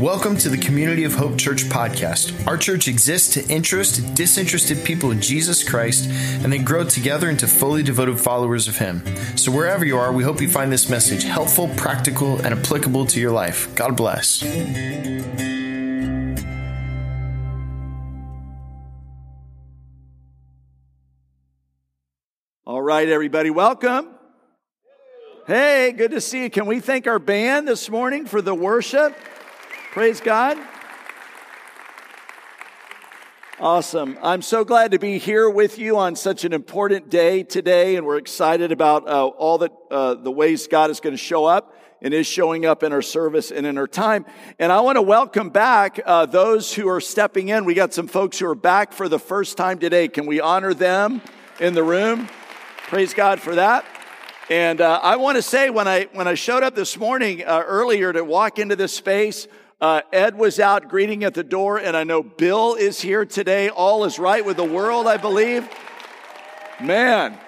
Welcome to the Community of Hope Church podcast. Our church exists to interest disinterested people in Jesus Christ and then grow together into fully devoted followers of Him. So, wherever you are, we hope you find this message helpful, practical, and applicable to your life. God bless. All right, everybody, welcome. Hey, good to see you. Can we thank our band this morning for the worship? Praise God. Awesome. I'm so glad to be here with you on such an important day today, and we're excited about uh, all that uh, the ways God is going to show up and is showing up in our service and in our time. And I want to welcome back uh, those who are stepping in. We got some folks who are back for the first time today. Can we honor them in the room? Praise God for that. And uh, I want to say when I when I showed up this morning uh, earlier to walk into this space, uh, Ed was out greeting at the door, and I know Bill is here today. All is right with the world, I believe. Man,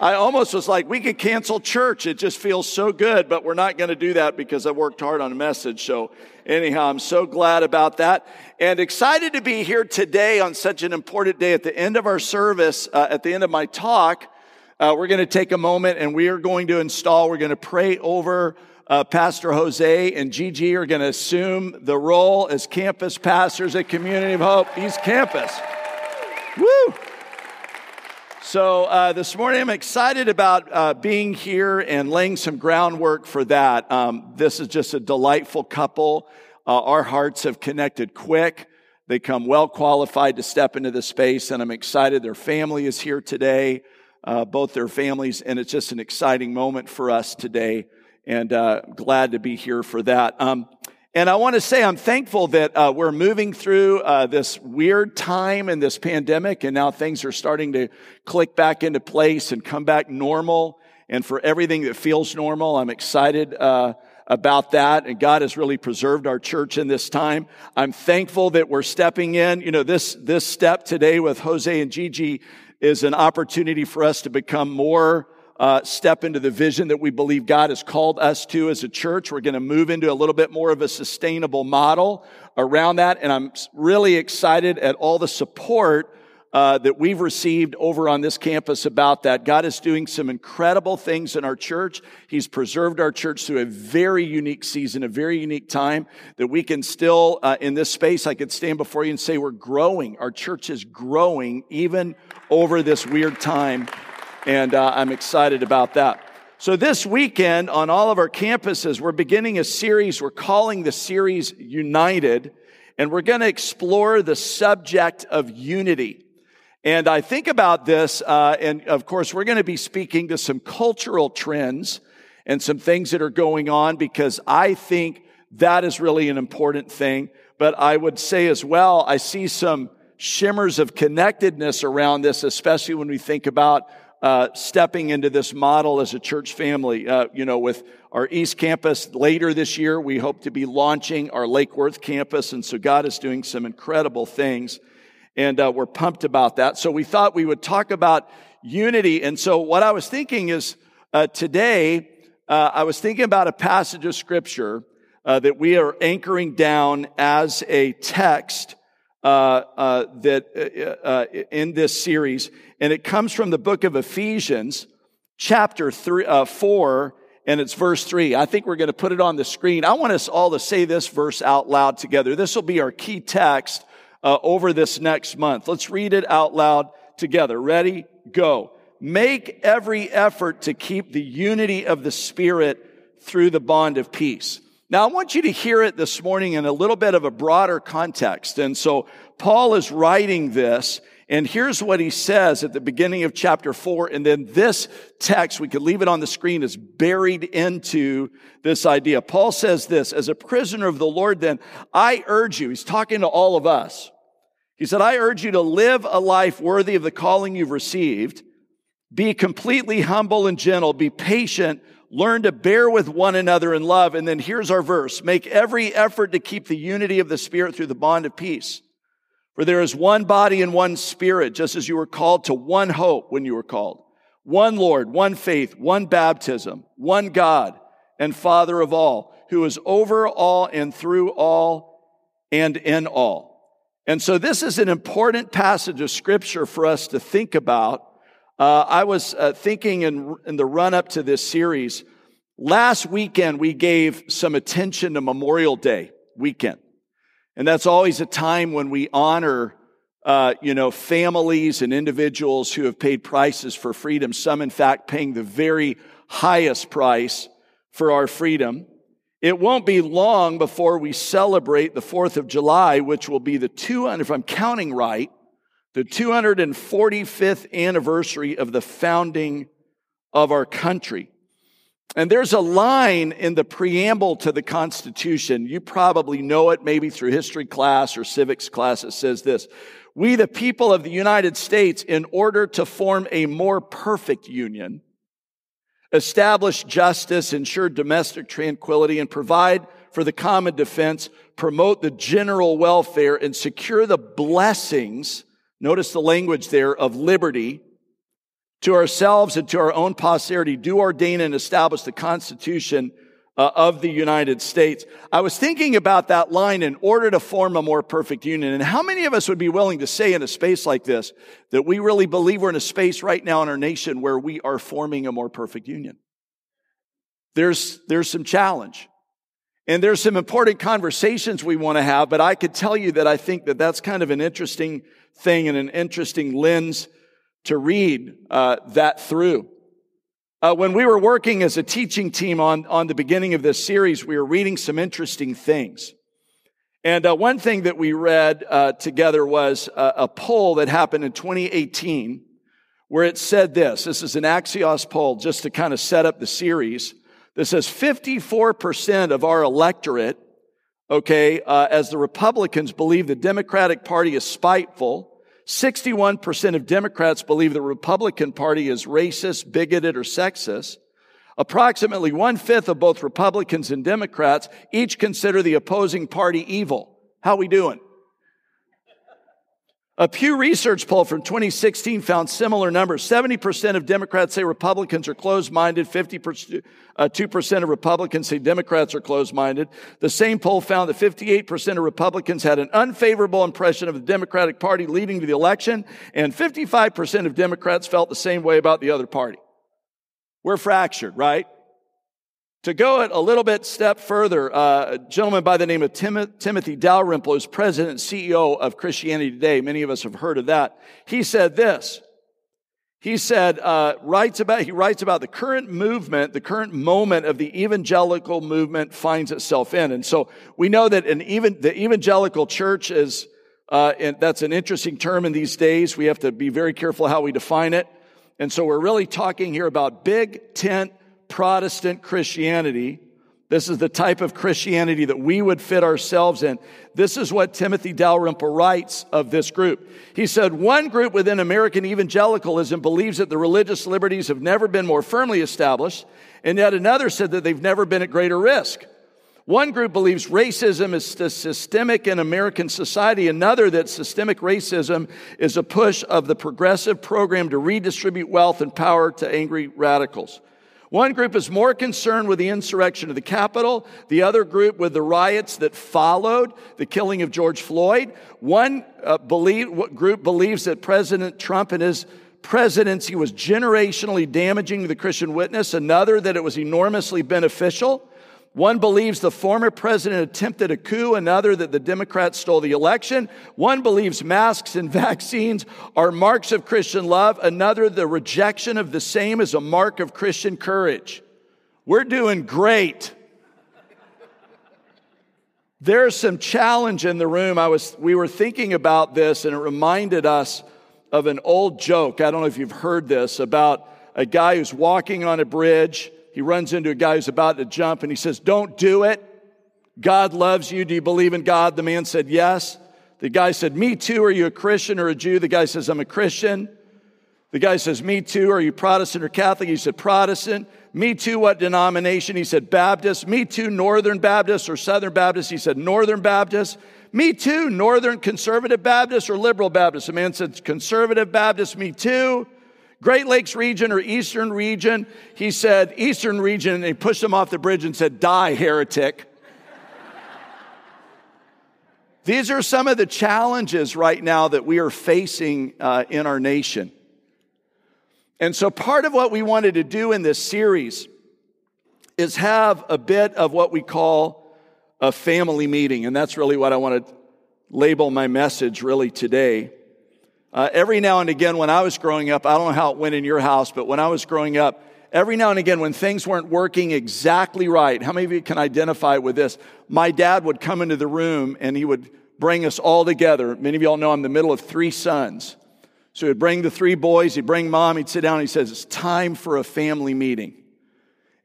I almost was like, we could cancel church. It just feels so good, but we're not going to do that because I worked hard on a message. So, anyhow, I'm so glad about that and excited to be here today on such an important day. At the end of our service, uh, at the end of my talk, uh, we're going to take a moment and we are going to install, we're going to pray over uh, Pastor Jose and Gigi are going to assume the role as campus pastors at Community of Hope East Campus. Woo! So uh, this morning, I'm excited about uh, being here and laying some groundwork for that. Um, this is just a delightful couple. Uh, our hearts have connected quick. They come well qualified to step into the space, and I'm excited. Their family is here today, uh, both their families, and it's just an exciting moment for us today and uh, glad to be here for that. Um, and I want to say I'm thankful that uh, we're moving through uh, this weird time in this pandemic, and now things are starting to click back into place and come back normal. And for everything that feels normal, I'm excited uh, about that. And God has really preserved our church in this time. I'm thankful that we're stepping in. You know, this this step today with Jose and Gigi is an opportunity for us to become more uh, step into the vision that we believe God has called us to as a church. We're going to move into a little bit more of a sustainable model around that. And I'm really excited at all the support uh, that we've received over on this campus about that. God is doing some incredible things in our church. He's preserved our church through a very unique season, a very unique time that we can still, uh, in this space, I could stand before you and say we're growing. Our church is growing even over this weird time and uh, I'm excited about that. So this weekend on all of our campuses, we're beginning a series. We're calling the series United, and we're going to explore the subject of unity. And I think about this, uh, and of course, we're going to be speaking to some cultural trends and some things that are going on because I think that is really an important thing. But I would say as well, I see some shimmers of connectedness around this, especially when we think about uh, stepping into this model as a church family. Uh, you know, with our East Campus later this year, we hope to be launching our Lake Worth campus. And so God is doing some incredible things. And uh, we're pumped about that. So we thought we would talk about unity. And so what I was thinking is uh, today, uh, I was thinking about a passage of scripture uh, that we are anchoring down as a text that uh, uh, in this series, and it comes from the book of Ephesians, chapter three, uh, four, and it's verse three. I think we're going to put it on the screen. I want us all to say this verse out loud together. This will be our key text uh, over this next month. Let's read it out loud together. Ready? Go. Make every effort to keep the unity of the Spirit through the bond of peace. Now, I want you to hear it this morning in a little bit of a broader context. And so Paul is writing this, and here's what he says at the beginning of chapter four. And then this text, we could leave it on the screen, is buried into this idea. Paul says this, as a prisoner of the Lord, then I urge you, he's talking to all of us. He said, I urge you to live a life worthy of the calling you've received. Be completely humble and gentle. Be patient learn to bear with one another in love. And then here's our verse. Make every effort to keep the unity of the Spirit through the bond of peace. For there is one body and one Spirit, just as you were called to one hope when you were called. One Lord, one faith, one baptism, one God and Father of all, who is over all and through all and in all. And so this is an important passage of scripture for us to think about. Uh, I was uh, thinking in, in the run up to this series, last weekend we gave some attention to Memorial Day weekend. And that's always a time when we honor, uh, you know, families and individuals who have paid prices for freedom. Some, in fact, paying the very highest price for our freedom. It won't be long before we celebrate the 4th of July, which will be the 200, if I'm counting right, the 245th anniversary of the founding of our country. And there's a line in the preamble to the Constitution. You probably know it maybe through history class or civics class. It says this. We, the people of the United States, in order to form a more perfect union, establish justice, ensure domestic tranquility, and provide for the common defense, promote the general welfare, and secure the blessings, notice the language there, of liberty to ourselves and to our own posterity, do ordain and establish the Constitution uh, of the United States. I was thinking about that line in order to form a more perfect union. And how many of us would be willing to say in a space like this that we really believe we're in a space right now in our nation where we are forming a more perfect union? There's, there's some challenge. And there's some important conversations we want to have, but I could tell you that I think that that's kind of an interesting thing and an interesting lens to read uh, that through. Uh, when we were working as a teaching team on, on the beginning of this series, we were reading some interesting things. And uh, one thing that we read uh, together was a, a, poll that happened in 2018 where it said this. This is an Axios poll just to kind of set up the series. This says 54% of our electorate, okay, uh, as the Republicans believe the Democratic Party is spiteful 61% of Democrats believe the Republican Party is racist, bigoted, or sexist. Approximately one fifth of both Republicans and Democrats each consider the opposing party evil. How we doing? A Pew Research poll from 2016 found similar numbers. 70% of Democrats say Republicans are closed minded, 52% uh, of Republicans say Democrats are closed minded. The same poll found that 58% of Republicans had an unfavorable impression of the Democratic Party leading to the election, and 55% of Democrats felt the same way about the other party. We're fractured, right? To go it a little bit step further, uh, a gentleman by the name of Tim- Timothy Dalrymple is president and CEO of Christianity Today. Many of us have heard of that. He said this. He said, uh, writes about, he writes about the current movement, the current moment of the evangelical movement finds itself in. And so we know that an even, the evangelical church is, uh, and that's an interesting term in these days. We have to be very careful how we define it. And so we're really talking here about big tent Protestant Christianity. This is the type of Christianity that we would fit ourselves in. This is what Timothy Dalrymple writes of this group. He said, one group within American evangelicalism believes that the religious liberties have never been more firmly established, and yet another said that they've never been at greater risk. One group believes racism is systemic in American society. Another that systemic racism is a push of the progressive program to redistribute wealth and power to angry radicals. One group is more concerned with the insurrection of the Capitol, the other group with the riots that followed the killing of George Floyd. One uh, believe, group believes that President Trump and his presidency was generationally damaging to the Christian witness, another that it was enormously beneficial. One believes the former president attempted a coup, another that the Democrats stole the election. One believes masks and vaccines are marks of Christian love, another the rejection of the same is a mark of Christian courage. We're doing great. There's some challenge in the room. I was, we were thinking about this and it reminded us of an old joke. I don't know if you've heard this about a guy who's walking on a bridge he runs into a guy who's about to jump and he says, Don't do it. God loves you. Do you believe in God? The man said, Yes. The guy said, Me too. Are you a Christian or a Jew? The guy says, I'm a Christian. The guy says, Me too. Are you Protestant or Catholic? He said, Protestant. Me too. What denomination? He said, Baptist. Me too. Northern Baptist or Southern Baptist? He said, Northern Baptist. Me too. Northern Conservative Baptist or Liberal Baptist? The man said, Conservative Baptist. Me too. Great Lakes region or Eastern region. He said, Eastern region, and he pushed him off the bridge and said, Die, heretic. These are some of the challenges right now that we are facing uh, in our nation. And so, part of what we wanted to do in this series is have a bit of what we call a family meeting. And that's really what I want to label my message really today. Uh, every now and again, when I was growing up, I don't know how it went in your house, but when I was growing up, every now and again, when things weren't working exactly right, how many of you can identify with this? My dad would come into the room and he would bring us all together. Many of y'all know I'm the middle of three sons. So he'd bring the three boys, he'd bring mom, he'd sit down, he says, It's time for a family meeting.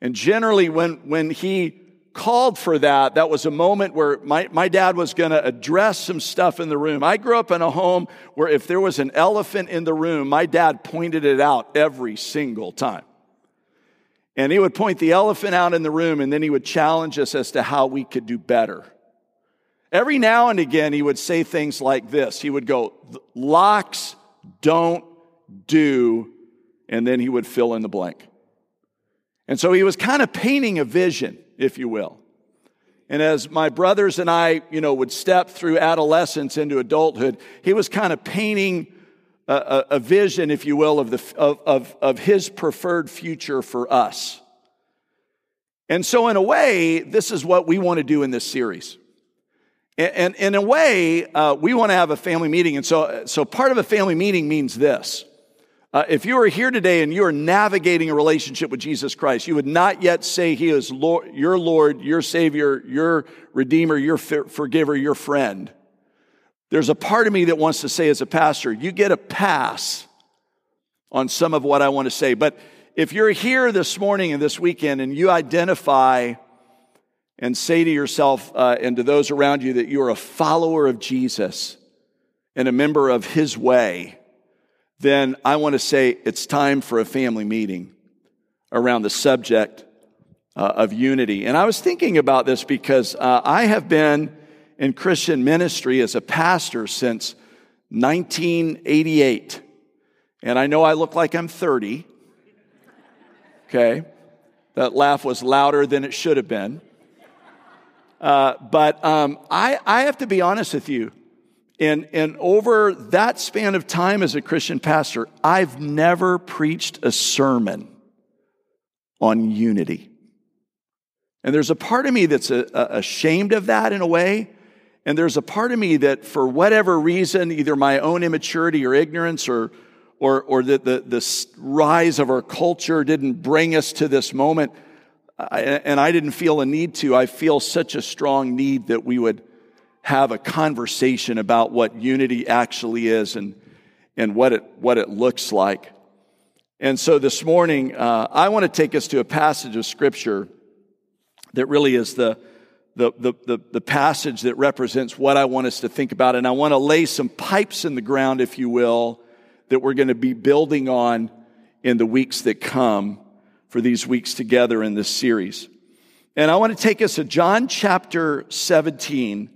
And generally, when, when he called for that, that was a moment where my, my dad was going to address some stuff in the room. I grew up in a home where if there was an elephant in the room, my dad pointed it out every single time. And he would point the elephant out in the room and then he would challenge us as to how we could do better. Every now and again, he would say things like this. He would go, locks don't do, and then he would fill in the blank. And so he was kind of painting a vision if you will. And as my brothers and I, you know, would step through adolescence into adulthood, he was kind of painting a, a, a vision, if you will, of, the, of, of, of his preferred future for us. And so, in a way, this is what we want to do in this series. And, and in a way, uh, we want to have a family meeting. And so, so part of a family meeting means this uh, if you are here today and you are navigating a relationship with Jesus Christ, you would not yet say He is Lord, your Lord, your Savior, your Redeemer, your forgiver, your friend. There's a part of me that wants to say, as a pastor, you get a pass on some of what I want to say. But if you're here this morning and this weekend and you identify and say to yourself uh, and to those around you that you are a follower of Jesus and a member of His way, then I want to say it's time for a family meeting around the subject uh, of unity. And I was thinking about this because uh, I have been in Christian ministry as a pastor since 1988. And I know I look like I'm 30. Okay. That laugh was louder than it should have been. Uh, but um, I, I have to be honest with you. And, and over that span of time as a Christian pastor, I've never preached a sermon on unity. And there's a part of me that's a, a ashamed of that in a way. And there's a part of me that, for whatever reason, either my own immaturity or ignorance or, or, or that the, the rise of our culture didn't bring us to this moment, and I didn't feel a need to, I feel such a strong need that we would have a conversation about what unity actually is and, and what, it, what it looks like. And so this morning, uh, I want to take us to a passage of Scripture that really is the, the, the, the, the passage that represents what I want us to think about. And I want to lay some pipes in the ground, if you will, that we're going to be building on in the weeks that come for these weeks together in this series. And I want to take us to John chapter 17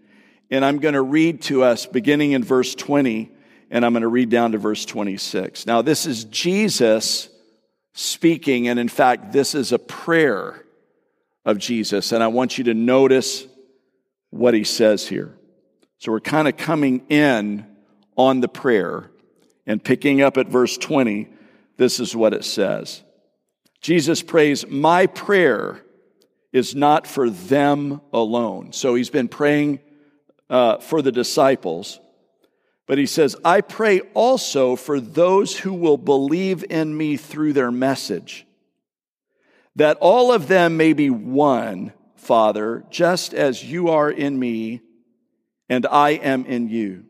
and I'm going to read to us beginning in verse 20, and I'm going to read down to verse 26. Now, this is Jesus speaking, and in fact, this is a prayer of Jesus, and I want you to notice what he says here. So we're kind of coming in on the prayer and picking up at verse 20. This is what it says Jesus prays, My prayer is not for them alone. So he's been praying uh, for the disciples. But he says, I pray also for those who will believe in me through their message, that all of them may be one, Father, just as you are in me and I am in you.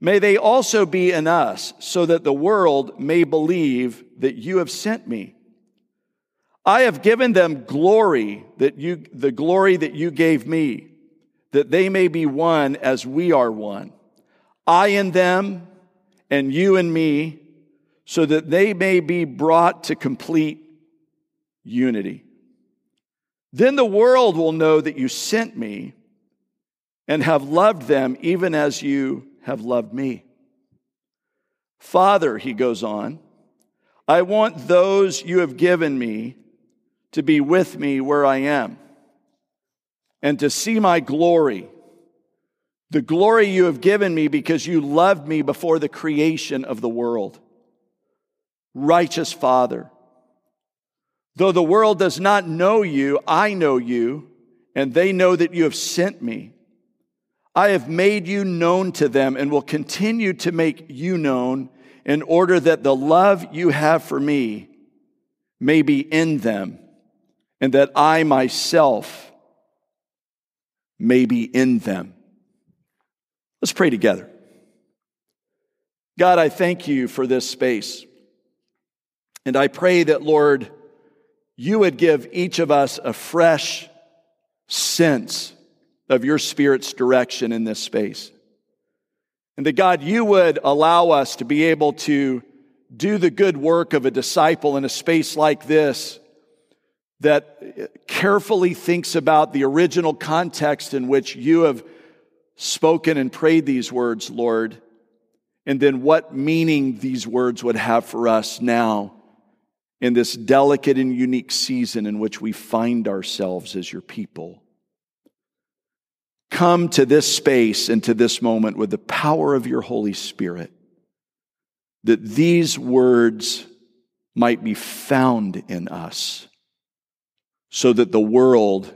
May they also be in us, so that the world may believe that you have sent me. I have given them glory that you, the glory that you gave me that they may be one as we are one. I in them and you and me, so that they may be brought to complete unity. Then the world will know that you sent me and have loved them even as you have loved me. Father, he goes on, I want those you have given me to be with me where I am and to see my glory, the glory you have given me because you loved me before the creation of the world. Righteous Father, though the world does not know you, I know you, and they know that you have sent me. I have made you known to them and will continue to make you known in order that the love you have for me may be in them and that I myself may be in them. Let's pray together. God, I thank you for this space. And I pray that, Lord, you would give each of us a fresh sense of your Spirit's direction in this space. And that, God, you would allow us to be able to do the good work of a disciple in a space like this that carefully thinks about the original context in which you have spoken and prayed these words, Lord, and then what meaning these words would have for us now in this delicate and unique season in which we find ourselves as your people. Come to this space and to this moment with the power of your Holy Spirit, that these words might be found in us so that the world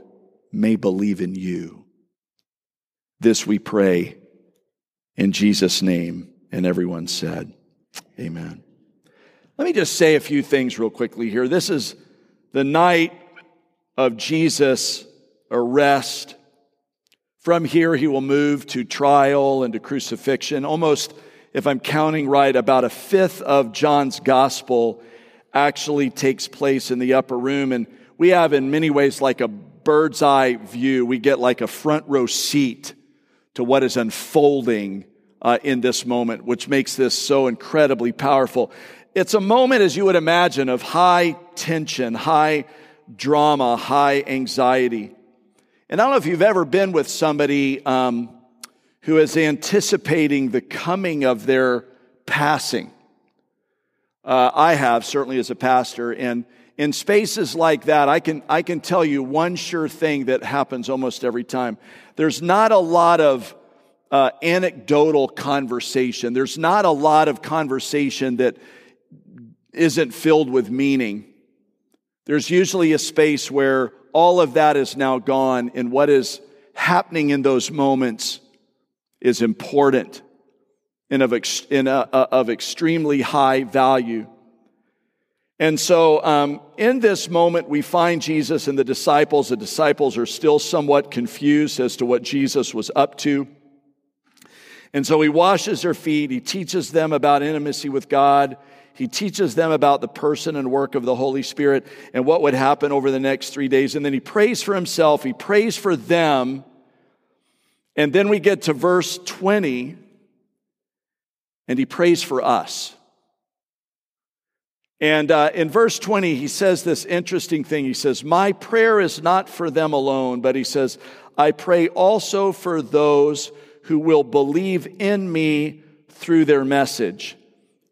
may believe in you. This we pray in Jesus' name. And everyone said, Amen. Let me just say a few things real quickly here. This is the night of Jesus' arrest. From here, he will move to trial and to crucifixion. Almost, if I'm counting right, about a fifth of John's gospel actually takes place in the upper room. And we have, in many ways, like a bird's eye view. We get like a front row seat to what is unfolding uh, in this moment, which makes this so incredibly powerful. It's a moment, as you would imagine, of high tension, high drama, high anxiety. And I don't know if you've ever been with somebody um, who is anticipating the coming of their passing. Uh, I have, certainly as a pastor. And in spaces like that, I can, I can tell you one sure thing that happens almost every time. There's not a lot of uh, anecdotal conversation. There's not a lot of conversation that isn't filled with meaning. There's usually a space where all of that is now gone, and what is happening in those moments is important and of, ex- a, of extremely high value. And so, um, in this moment, we find Jesus and the disciples. The disciples are still somewhat confused as to what Jesus was up to. And so, he washes their feet. He teaches them about intimacy with God. He teaches them about the person and work of the Holy Spirit and what would happen over the next three days. And then he prays for himself, he prays for them. And then we get to verse 20, and he prays for us. And uh, in verse 20, he says this interesting thing. He says, My prayer is not for them alone, but he says, I pray also for those who will believe in me through their message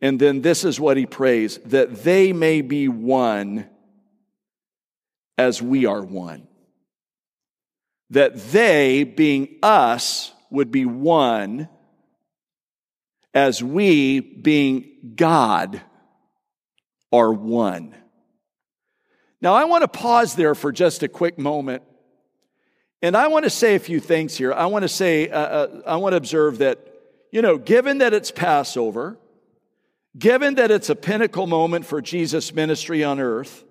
and then this is what he prays that they may be one as we are one. That they, being us, would be one as we, being God, are one. Now, I want to pause there for just a quick moment. And I want to say a few things here. I want to say, uh, uh, I want to observe that, you know, given that it's Passover, given that it's a pinnacle moment for Jesus' ministry on earth,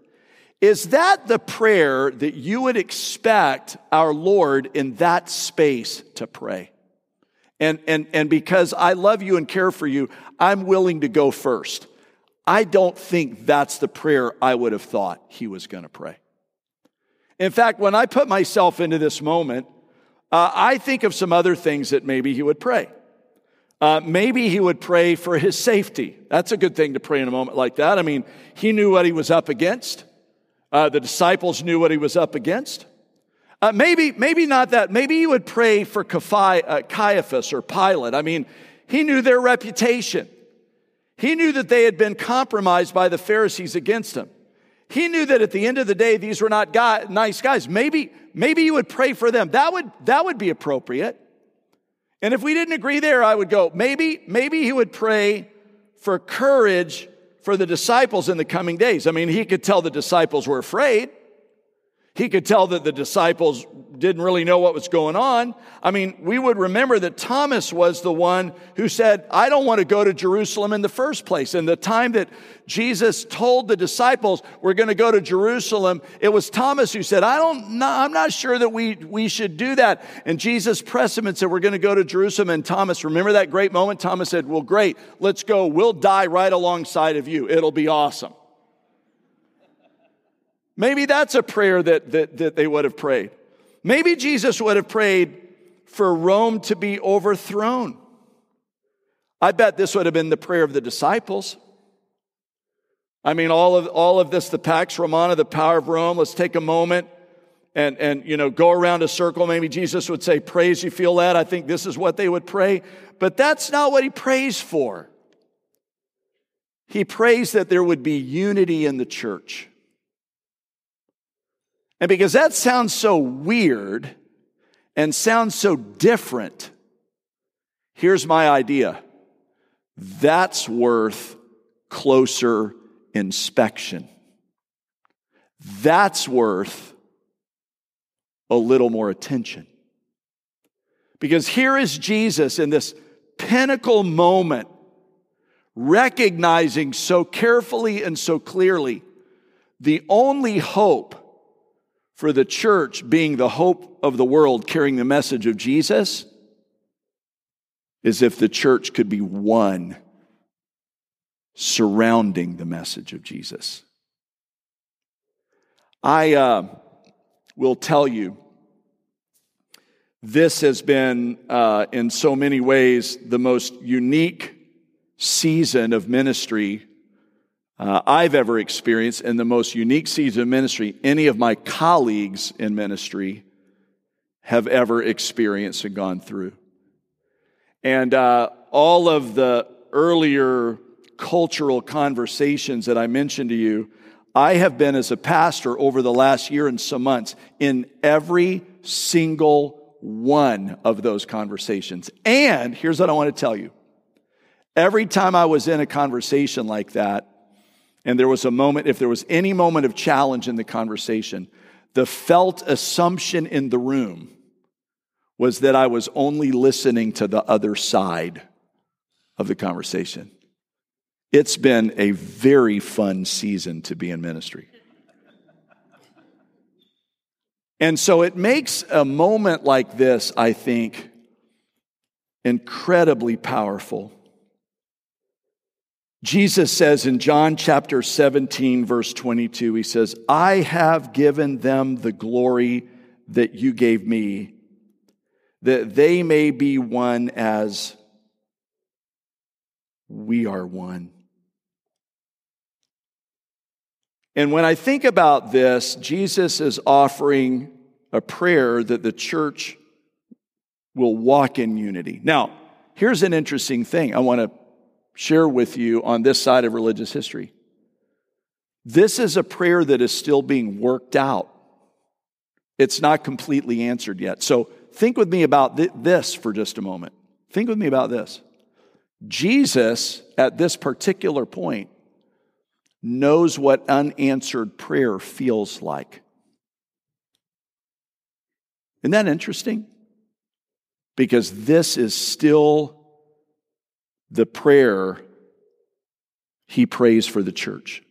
is that the prayer that you would expect our Lord in that space to pray? And, and, and because I love you and care for you, I'm willing to go first. I don't think that's the prayer I would have thought he was going to pray. In fact, when I put myself into this moment, uh, I think of some other things that maybe he would pray. Uh, maybe he would pray for his safety. That's a good thing to pray in a moment like that. I mean, he knew what he was up against. Uh, the disciples knew what he was up against. Uh, maybe, maybe not that. Maybe he would pray for uh, Caiaphas or Pilate. I mean, he knew their reputation. He knew that they had been compromised by the Pharisees against him. He knew that at the end of the day, these were not guy, nice guys. Maybe, maybe he would pray for them. That would, that would be appropriate. And if we didn't agree there, I would go, maybe, maybe he would pray for courage for the disciples in the coming days. I mean, he could tell the disciples were afraid. He could tell that the disciples didn't really know what was going on. I mean, we would remember that Thomas was the one who said, I don't want to go to Jerusalem in the first place. And the time that Jesus told the disciples, we're going to go to Jerusalem, it was Thomas who said, I don't, I'm not sure that we, we should do that. And Jesus pressed him and said, we're going to go to Jerusalem. And Thomas, remember that great moment? Thomas said, well, great, let's go. We'll die right alongside of you. It'll be awesome. Maybe that's a prayer that, that, that they would have prayed. Maybe Jesus would have prayed for Rome to be overthrown. I bet this would have been the prayer of the disciples. I mean, all of, all of this, the Pax Romana, the power of Rome, let's take a moment and, and, you know, go around a circle. Maybe Jesus would say, praise, you feel that? I think this is what they would pray. But that's not what he prays for. He prays that there would be unity in the church. And because that sounds so weird and sounds so different, here's my idea that's worth closer inspection. That's worth a little more attention. Because here is Jesus in this pinnacle moment, recognizing so carefully and so clearly the only hope for the church being the hope of the world carrying the message of Jesus is if the church could be one surrounding the message of Jesus. I uh, will tell you, this has been, uh, in so many ways, the most unique season of ministry uh, I've ever experienced in the most unique season of ministry any of my colleagues in ministry have ever experienced and gone through. And uh, all of the earlier cultural conversations that I mentioned to you, I have been as a pastor over the last year and some months in every single one of those conversations. And here's what I want to tell you. Every time I was in a conversation like that, and there was a moment, if there was any moment of challenge in the conversation, the felt assumption in the room was that I was only listening to the other side of the conversation. It's been a very fun season to be in ministry. And so it makes a moment like this, I think, incredibly powerful Jesus says in John chapter 17, verse 22, he says, I have given them the glory that you gave me, that they may be one as we are one. And when I think about this, Jesus is offering a prayer that the church will walk in unity. Now, here's an interesting thing I want to share with you on this side of religious history. This is a prayer that is still being worked out. It's not completely answered yet. So think with me about th- this for just a moment. Think with me about this. Jesus, at this particular point, knows what unanswered prayer feels like. Isn't that interesting? Because this is still the prayer he prays for the church.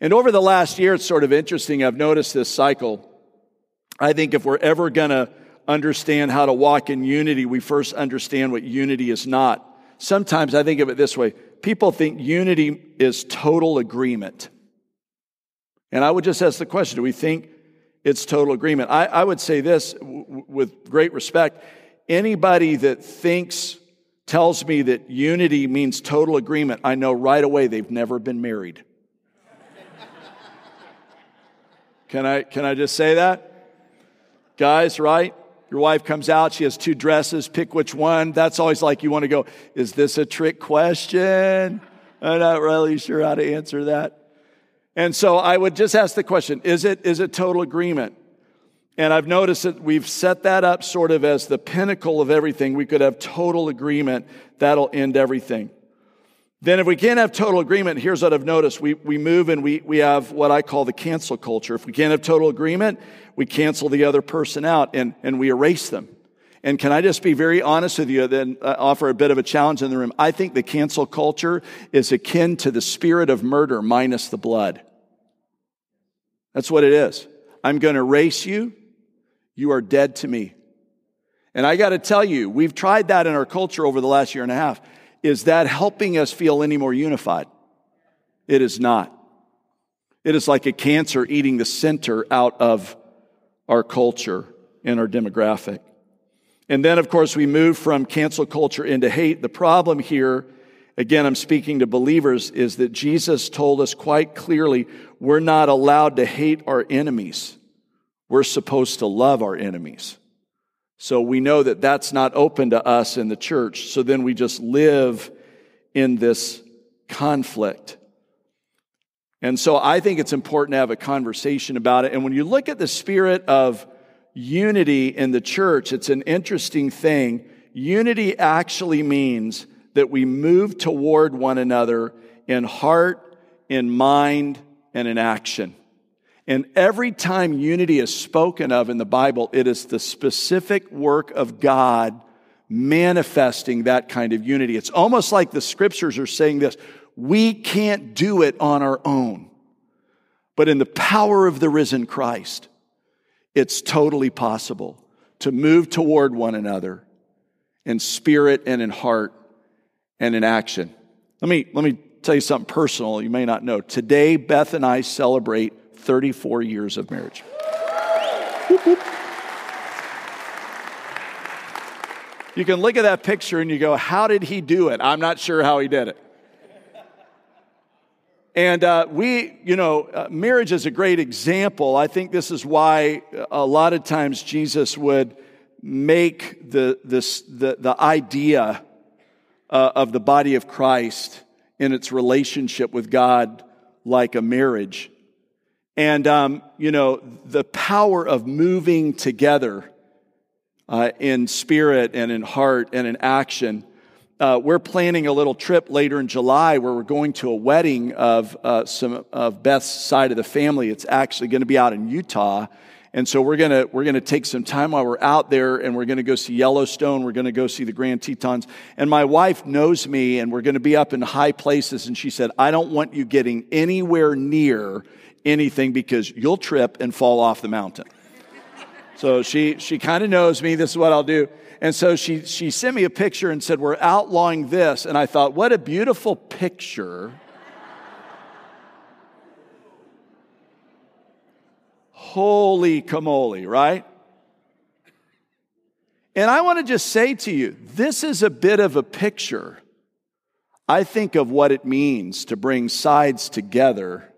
And over the last year, it's sort of interesting. I've noticed this cycle. I think if we're ever going to understand how to walk in unity, we first understand what unity is not. Sometimes I think of it this way people think unity is total agreement. And I would just ask the question do we think it's total agreement? I, I would say this w- with great respect anybody that thinks tells me that unity means total agreement, I know right away they've never been married. can, I, can I just say that? Guys, right? Your wife comes out, she has two dresses, pick which one. That's always like you want to go, is this a trick question? I'm not really sure how to answer that. And so I would just ask the question, is it, is it total agreement? And I've noticed that we've set that up sort of as the pinnacle of everything. We could have total agreement. That'll end everything. Then, if we can't have total agreement, here's what I've noticed. We, we move and we, we have what I call the cancel culture. If we can't have total agreement, we cancel the other person out and, and we erase them. And can I just be very honest with you then uh, offer a bit of a challenge in the room? I think the cancel culture is akin to the spirit of murder minus the blood. That's what it is. I'm going to erase you. You are dead to me. And I got to tell you, we've tried that in our culture over the last year and a half. Is that helping us feel any more unified? It is not. It is like a cancer eating the center out of our culture and our demographic. And then, of course, we move from cancel culture into hate. The problem here, again, I'm speaking to believers, is that Jesus told us quite clearly we're not allowed to hate our enemies. We're supposed to love our enemies. So we know that that's not open to us in the church. So then we just live in this conflict. And so I think it's important to have a conversation about it. And when you look at the spirit of unity in the church, it's an interesting thing. Unity actually means that we move toward one another in heart, in mind, and in action. And every time unity is spoken of in the Bible, it is the specific work of God manifesting that kind of unity. It's almost like the scriptures are saying this we can't do it on our own. But in the power of the risen Christ, it's totally possible to move toward one another in spirit and in heart and in action. Let me, let me tell you something personal you may not know. Today, Beth and I celebrate 34 years of marriage. You can look at that picture and you go, How did he do it? I'm not sure how he did it. And uh, we, you know, uh, marriage is a great example. I think this is why a lot of times Jesus would make the, this, the, the idea uh, of the body of Christ in its relationship with God like a marriage. And, um, you know, the power of moving together uh, in spirit and in heart and in action. Uh, we're planning a little trip later in July where we're going to a wedding of uh, some of Beth's side of the family. It's actually going to be out in Utah. And so we're to, we're to take some time while we're out there and we're going to go see Yellowstone. We're going to go see the Grand Tetons. And my wife knows me and we're going to be up in high places. And she said, I don't want you getting anywhere near anything because you'll trip and fall off the mountain. So she, she kind of knows me. This is what I'll do. And so she, she sent me a picture and said, We're outlawing this. And I thought, What a beautiful picture. Holy camole, right? And I want to just say to you, this is a bit of a picture, I think, of what it means to bring sides together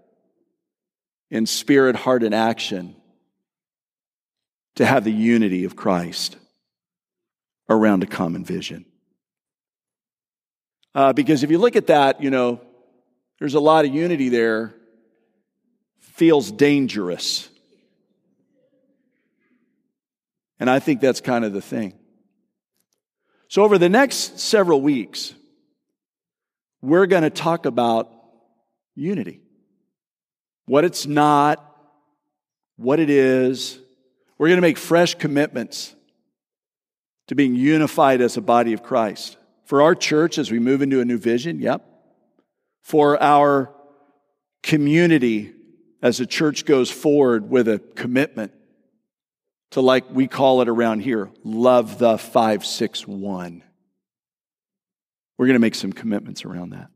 in spirit, heart, and action to have the unity of Christ around a common vision. Uh, because if you look at that, you know, there's a lot of unity there, feels dangerous. And I think that's kind of the thing. So, over the next several weeks, we're going to talk about unity what it's not, what it is. We're going to make fresh commitments to being unified as a body of Christ. For our church, as we move into a new vision, yep. For our community, as the church goes forward with a commitment to, like we call it around here, love the 561. We're going to make some commitments around that.